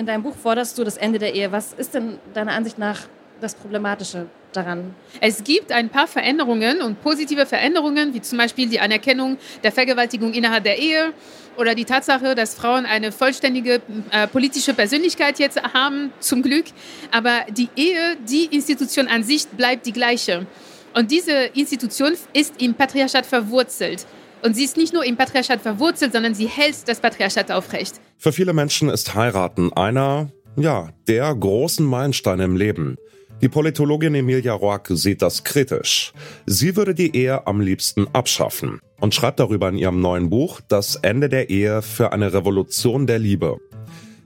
in deinem Buch forderst du das Ende der Ehe. Was ist denn deiner Ansicht nach das Problematische daran? Es gibt ein paar Veränderungen und positive Veränderungen, wie zum Beispiel die Anerkennung der Vergewaltigung innerhalb der Ehe oder die Tatsache, dass Frauen eine vollständige äh, politische Persönlichkeit jetzt haben, zum Glück. Aber die Ehe, die Institution an sich bleibt die gleiche. Und diese Institution ist im Patriarchat verwurzelt. Und sie ist nicht nur im Patriarchat verwurzelt, sondern sie hält das Patriarchat aufrecht. Für viele Menschen ist Heiraten einer, ja, der großen Meilensteine im Leben. Die Politologin Emilia Roark sieht das kritisch. Sie würde die Ehe am liebsten abschaffen und schreibt darüber in ihrem neuen Buch Das Ende der Ehe für eine Revolution der Liebe.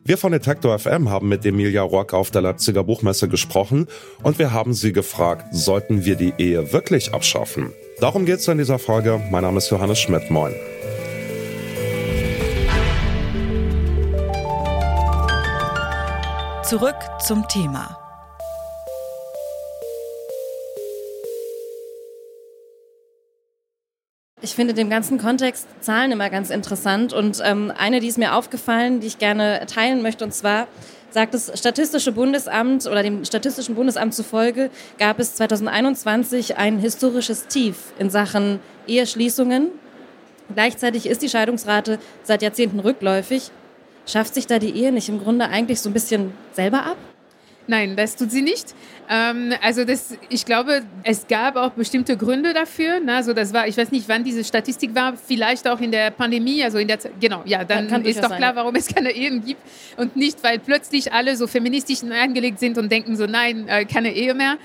Wir von Detektor FM haben mit Emilia Roark auf der Leipziger Buchmesse gesprochen und wir haben sie gefragt, sollten wir die Ehe wirklich abschaffen? Darum geht es in dieser Folge. Mein Name ist Johannes Schmidt. Moin. Zurück zum Thema. Ich finde dem ganzen Kontext Zahlen immer ganz interessant und ähm, eine, die ist mir aufgefallen, die ich gerne teilen möchte, und zwar sagt das Statistische Bundesamt oder dem Statistischen Bundesamt zufolge gab es 2021 ein historisches Tief in Sachen Eheschließungen. Gleichzeitig ist die Scheidungsrate seit Jahrzehnten rückläufig. Schafft sich da die Ehe nicht im Grunde eigentlich so ein bisschen selber ab? Nein, das tut sie nicht. Ähm, also das, ich glaube, es gab auch bestimmte Gründe dafür. Ne? Also das war, ich weiß nicht, wann diese Statistik war, vielleicht auch in der Pandemie, also in der genau, ja, dann ja, ist doch sein. klar, warum es keine Ehen gibt und nicht, weil plötzlich alle so feministisch angelegt sind und denken so, nein, äh, keine Ehe mehr.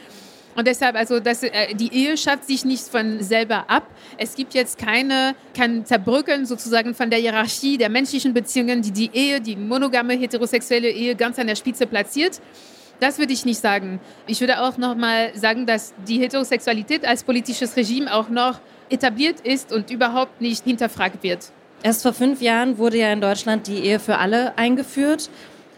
Und deshalb, also das, äh, die Ehe schafft sich nicht von selber ab. Es gibt jetzt keine, kein Zerbrücken sozusagen von der Hierarchie der menschlichen Beziehungen, die die Ehe, die monogame heterosexuelle Ehe ganz an der Spitze platziert. Das würde ich nicht sagen. Ich würde auch noch mal sagen, dass die Heterosexualität als politisches Regime auch noch etabliert ist und überhaupt nicht hinterfragt wird. Erst vor fünf Jahren wurde ja in Deutschland die Ehe für alle eingeführt.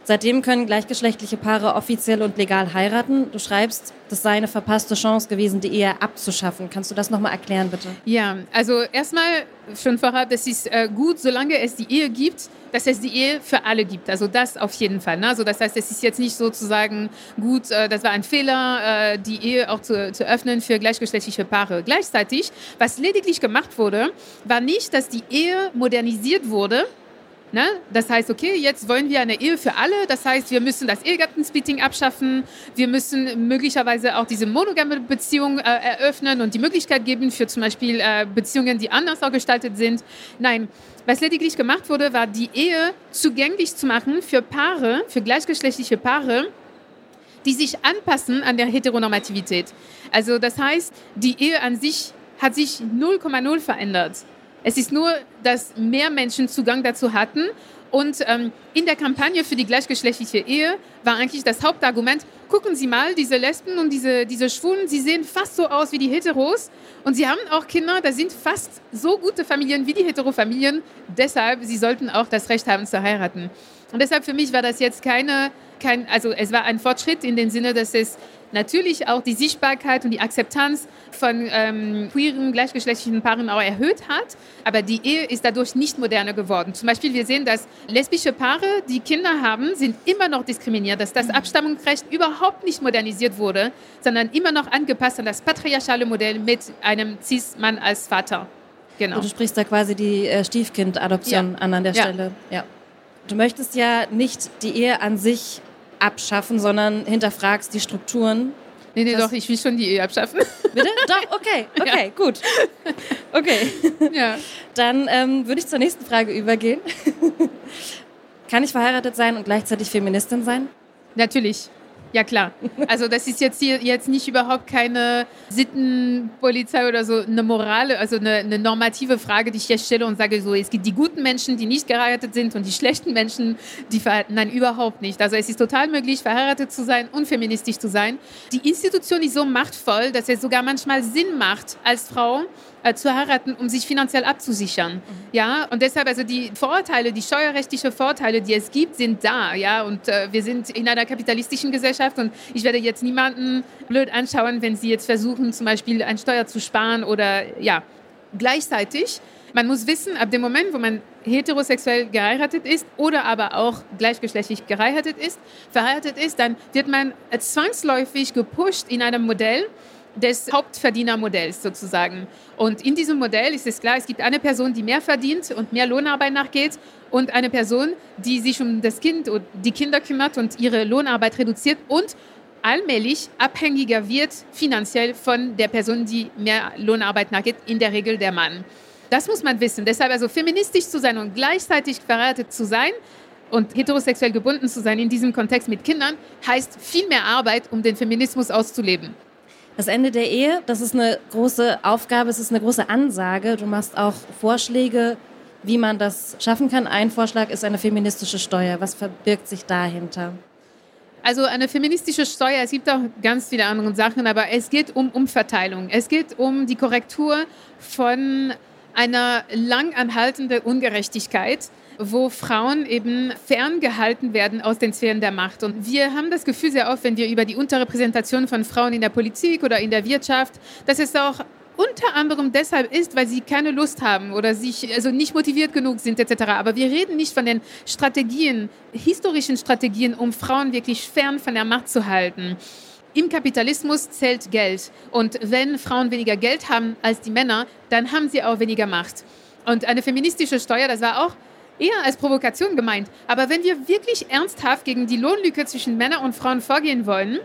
Seitdem können gleichgeschlechtliche Paare offiziell und legal heiraten. Du schreibst, das sei eine verpasste Chance gewesen, die Ehe abzuschaffen. Kannst du das nochmal erklären, bitte? Ja, also erstmal schon vorab, das ist äh, gut, solange es die Ehe gibt, dass es die Ehe für alle gibt. Also das auf jeden Fall. Ne? Also das heißt, es ist jetzt nicht sozusagen gut, äh, das war ein Fehler, äh, die Ehe auch zu, zu öffnen für gleichgeschlechtliche Paare. Gleichzeitig, was lediglich gemacht wurde, war nicht, dass die Ehe modernisiert wurde, Ne? Das heißt, okay, jetzt wollen wir eine Ehe für alle. Das heißt, wir müssen das Ehegattensplitting abschaffen. Wir müssen möglicherweise auch diese monogame Beziehung äh, eröffnen und die Möglichkeit geben für zum Beispiel äh, Beziehungen, die anders auch gestaltet sind. Nein, was lediglich gemacht wurde, war die Ehe zugänglich zu machen für Paare, für gleichgeschlechtliche Paare, die sich anpassen an der Heteronormativität. Also das heißt, die Ehe an sich hat sich 0,0 verändert. Es ist nur, dass mehr Menschen Zugang dazu hatten. Und ähm, in der Kampagne für die gleichgeschlechtliche Ehe war eigentlich das Hauptargument, gucken Sie mal, diese Lesben und diese, diese Schwulen, sie sehen fast so aus wie die Heteros. Und sie haben auch Kinder, das sind fast so gute Familien wie die Heterofamilien. Deshalb, sie sollten auch das Recht haben zu heiraten. Und deshalb für mich war das jetzt keine, kein, also es war ein Fortschritt in dem Sinne, dass es natürlich auch die Sichtbarkeit und die Akzeptanz von ähm, queeren, gleichgeschlechtlichen Paaren auch erhöht hat. Aber die Ehe ist dadurch nicht moderner geworden. Zum Beispiel, wir sehen, dass lesbische Paare, die Kinder haben, sind immer noch diskriminiert, dass das. Abstammungsrecht überhaupt nicht modernisiert wurde, sondern immer noch angepasst an das patriarchale Modell mit einem Cis-Mann als Vater. Genau. Und du sprichst da quasi die äh, Stiefkind-Adoption ja. an an der ja. Stelle. Ja. Du möchtest ja nicht die Ehe an sich abschaffen, sondern hinterfragst die Strukturen. Nee, nee, doch, ich will schon die Ehe abschaffen. Bitte? Doch, okay, okay, ja. gut. Okay. Ja. Dann ähm, würde ich zur nächsten Frage übergehen. Kann ich verheiratet sein und gleichzeitig Feministin sein? Natürlich. Ja klar. Also das ist jetzt hier jetzt nicht überhaupt keine Sittenpolizei oder so eine Moral, also eine, eine, normative Frage, die ich hier stelle und sage so, es gibt die guten Menschen, die nicht geheiratet sind und die schlechten Menschen, die verheiraten. Nein, überhaupt nicht. Also es ist total möglich, verheiratet zu sein und feministisch zu sein. Die Institution ist so machtvoll, dass es sogar manchmal Sinn macht, als Frau äh, zu heiraten, um sich finanziell abzusichern. Mhm. Ja, und deshalb, also die Vorteile, die steuerrechtlichen Vorteile, die es gibt, sind da. Ja, und äh, wir sind in einer kapitalistischen Gesellschaft und ich werde jetzt niemanden blöd anschauen, wenn sie jetzt versuchen, zum Beispiel eine Steuer zu sparen oder ja, gleichzeitig. Man muss wissen, ab dem Moment, wo man heterosexuell geheiratet ist oder aber auch gleichgeschlechtlich geheiratet ist, verheiratet ist, dann wird man zwangsläufig gepusht in einem Modell, des Hauptverdienermodells sozusagen. Und in diesem Modell ist es klar, es gibt eine Person, die mehr verdient und mehr Lohnarbeit nachgeht und eine Person, die sich um das Kind und die Kinder kümmert und ihre Lohnarbeit reduziert und allmählich abhängiger wird finanziell von der Person, die mehr Lohnarbeit nachgeht, in der Regel der Mann. Das muss man wissen. Deshalb also feministisch zu sein und gleichzeitig verheiratet zu sein und heterosexuell gebunden zu sein in diesem Kontext mit Kindern, heißt viel mehr Arbeit, um den Feminismus auszuleben. Das Ende der Ehe, das ist eine große Aufgabe, es ist eine große Ansage. Du machst auch Vorschläge, wie man das schaffen kann. Ein Vorschlag ist eine feministische Steuer. Was verbirgt sich dahinter? Also eine feministische Steuer, es gibt auch ganz viele andere Sachen, aber es geht um Umverteilung. Es geht um die Korrektur von einer lang anhaltenden Ungerechtigkeit wo Frauen eben ferngehalten werden aus den Sphären der Macht. Und wir haben das Gefühl sehr oft, wenn wir über die Unterrepräsentation von Frauen in der Politik oder in der Wirtschaft, dass es auch unter anderem deshalb ist, weil sie keine Lust haben oder sich also nicht motiviert genug sind etc. Aber wir reden nicht von den Strategien, historischen Strategien, um Frauen wirklich fern von der Macht zu halten. Im Kapitalismus zählt Geld. Und wenn Frauen weniger Geld haben als die Männer, dann haben sie auch weniger Macht. Und eine feministische Steuer, das war auch eher als Provokation gemeint. Aber wenn wir wirklich ernsthaft gegen die Lohnlücke zwischen Männern und Frauen vorgehen wollen,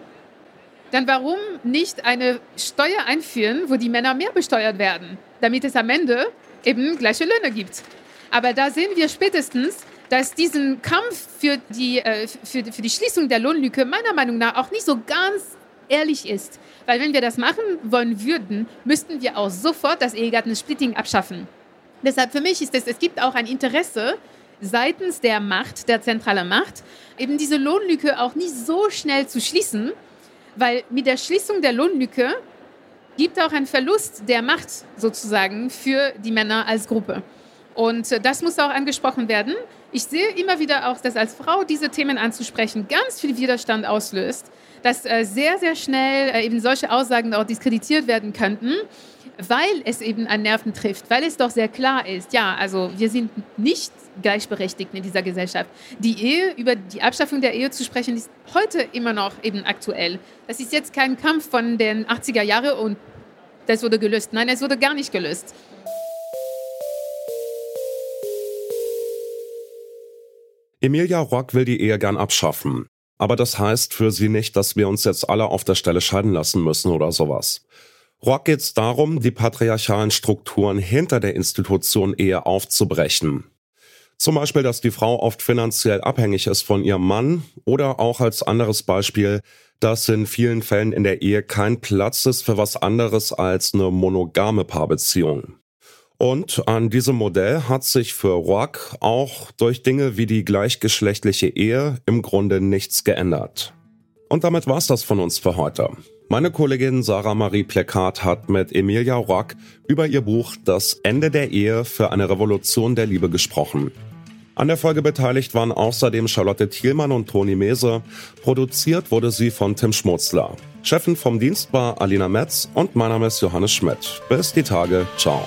dann warum nicht eine Steuer einführen, wo die Männer mehr besteuert werden, damit es am Ende eben gleiche Löhne gibt. Aber da sehen wir spätestens, dass diesen Kampf für die, äh, für, für die Schließung der Lohnlücke meiner Meinung nach auch nicht so ganz ehrlich ist. Weil wenn wir das machen wollen würden, müssten wir auch sofort das Ehegattensplitting abschaffen. Deshalb für mich ist es, es gibt auch ein Interesse seitens der Macht, der zentralen Macht, eben diese Lohnlücke auch nicht so schnell zu schließen, weil mit der Schließung der Lohnlücke gibt auch ein Verlust der Macht sozusagen für die Männer als Gruppe. Und das muss auch angesprochen werden. Ich sehe immer wieder auch, dass als Frau diese Themen anzusprechen ganz viel Widerstand auslöst, dass äh, sehr, sehr schnell äh, eben solche Aussagen auch diskreditiert werden könnten weil es eben an Nerven trifft, weil es doch sehr klar ist, ja, also wir sind nicht gleichberechtigt in dieser Gesellschaft. Die Ehe, über die Abschaffung der Ehe zu sprechen, ist heute immer noch eben aktuell. Das ist jetzt kein Kampf von den 80er Jahren und das wurde gelöst. Nein, es wurde gar nicht gelöst. Emilia Rock will die Ehe gern abschaffen. Aber das heißt für sie nicht, dass wir uns jetzt alle auf der Stelle scheiden lassen müssen oder sowas. Rock geht es darum, die patriarchalen Strukturen hinter der Institution Ehe aufzubrechen. Zum Beispiel, dass die Frau oft finanziell abhängig ist von ihrem Mann oder auch als anderes Beispiel, dass in vielen Fällen in der Ehe kein Platz ist für was anderes als eine monogame Paarbeziehung. Und an diesem Modell hat sich für Rock auch durch Dinge wie die gleichgeschlechtliche Ehe im Grunde nichts geändert. Und damit war's das von uns für heute. Meine Kollegin Sarah Marie Plekat hat mit Emilia Rock über ihr Buch Das Ende der Ehe für eine Revolution der Liebe gesprochen. An der Folge beteiligt waren außerdem Charlotte Thielmann und Toni Mese. Produziert wurde sie von Tim Schmutzler. Chefin vom Dienst war Alina Metz und mein Name ist Johannes Schmidt. Bis die Tage. Ciao.